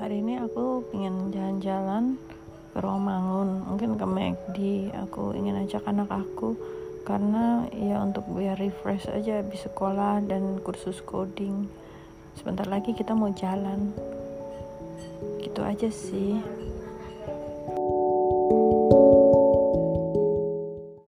hari ini aku ingin jalan-jalan ke Romangun. Mungkin ke McD aku ingin ajak anak aku karena ya untuk biar refresh aja habis sekolah dan kursus coding. Sebentar lagi kita mau jalan. Gitu aja sih.